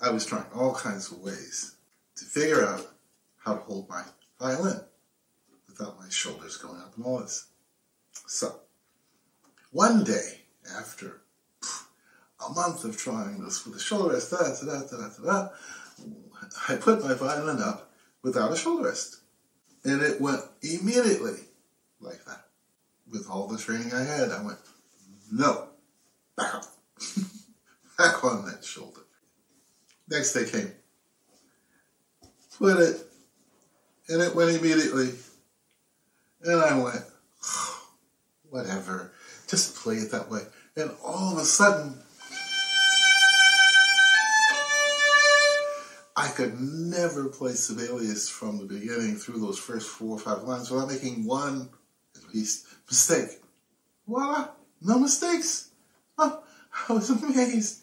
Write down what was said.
I was trying all kinds of ways to figure out how to hold my violin without my shoulders going up and all this. So, one day after a month of trying this with the shoulder rest, da, da, da, da, I put my violin up without a shoulder rest. And it went immediately like that. With all the training I had, I went, no, back up. back on that shoulder. Next they came. Put it, and it went immediately. And I went, whatever, just play it that way. And all of a sudden, I could never play Sibelius from the beginning through those first four or five lines without making one, at least, mistake. Voila, no mistakes. Oh, I was amazed.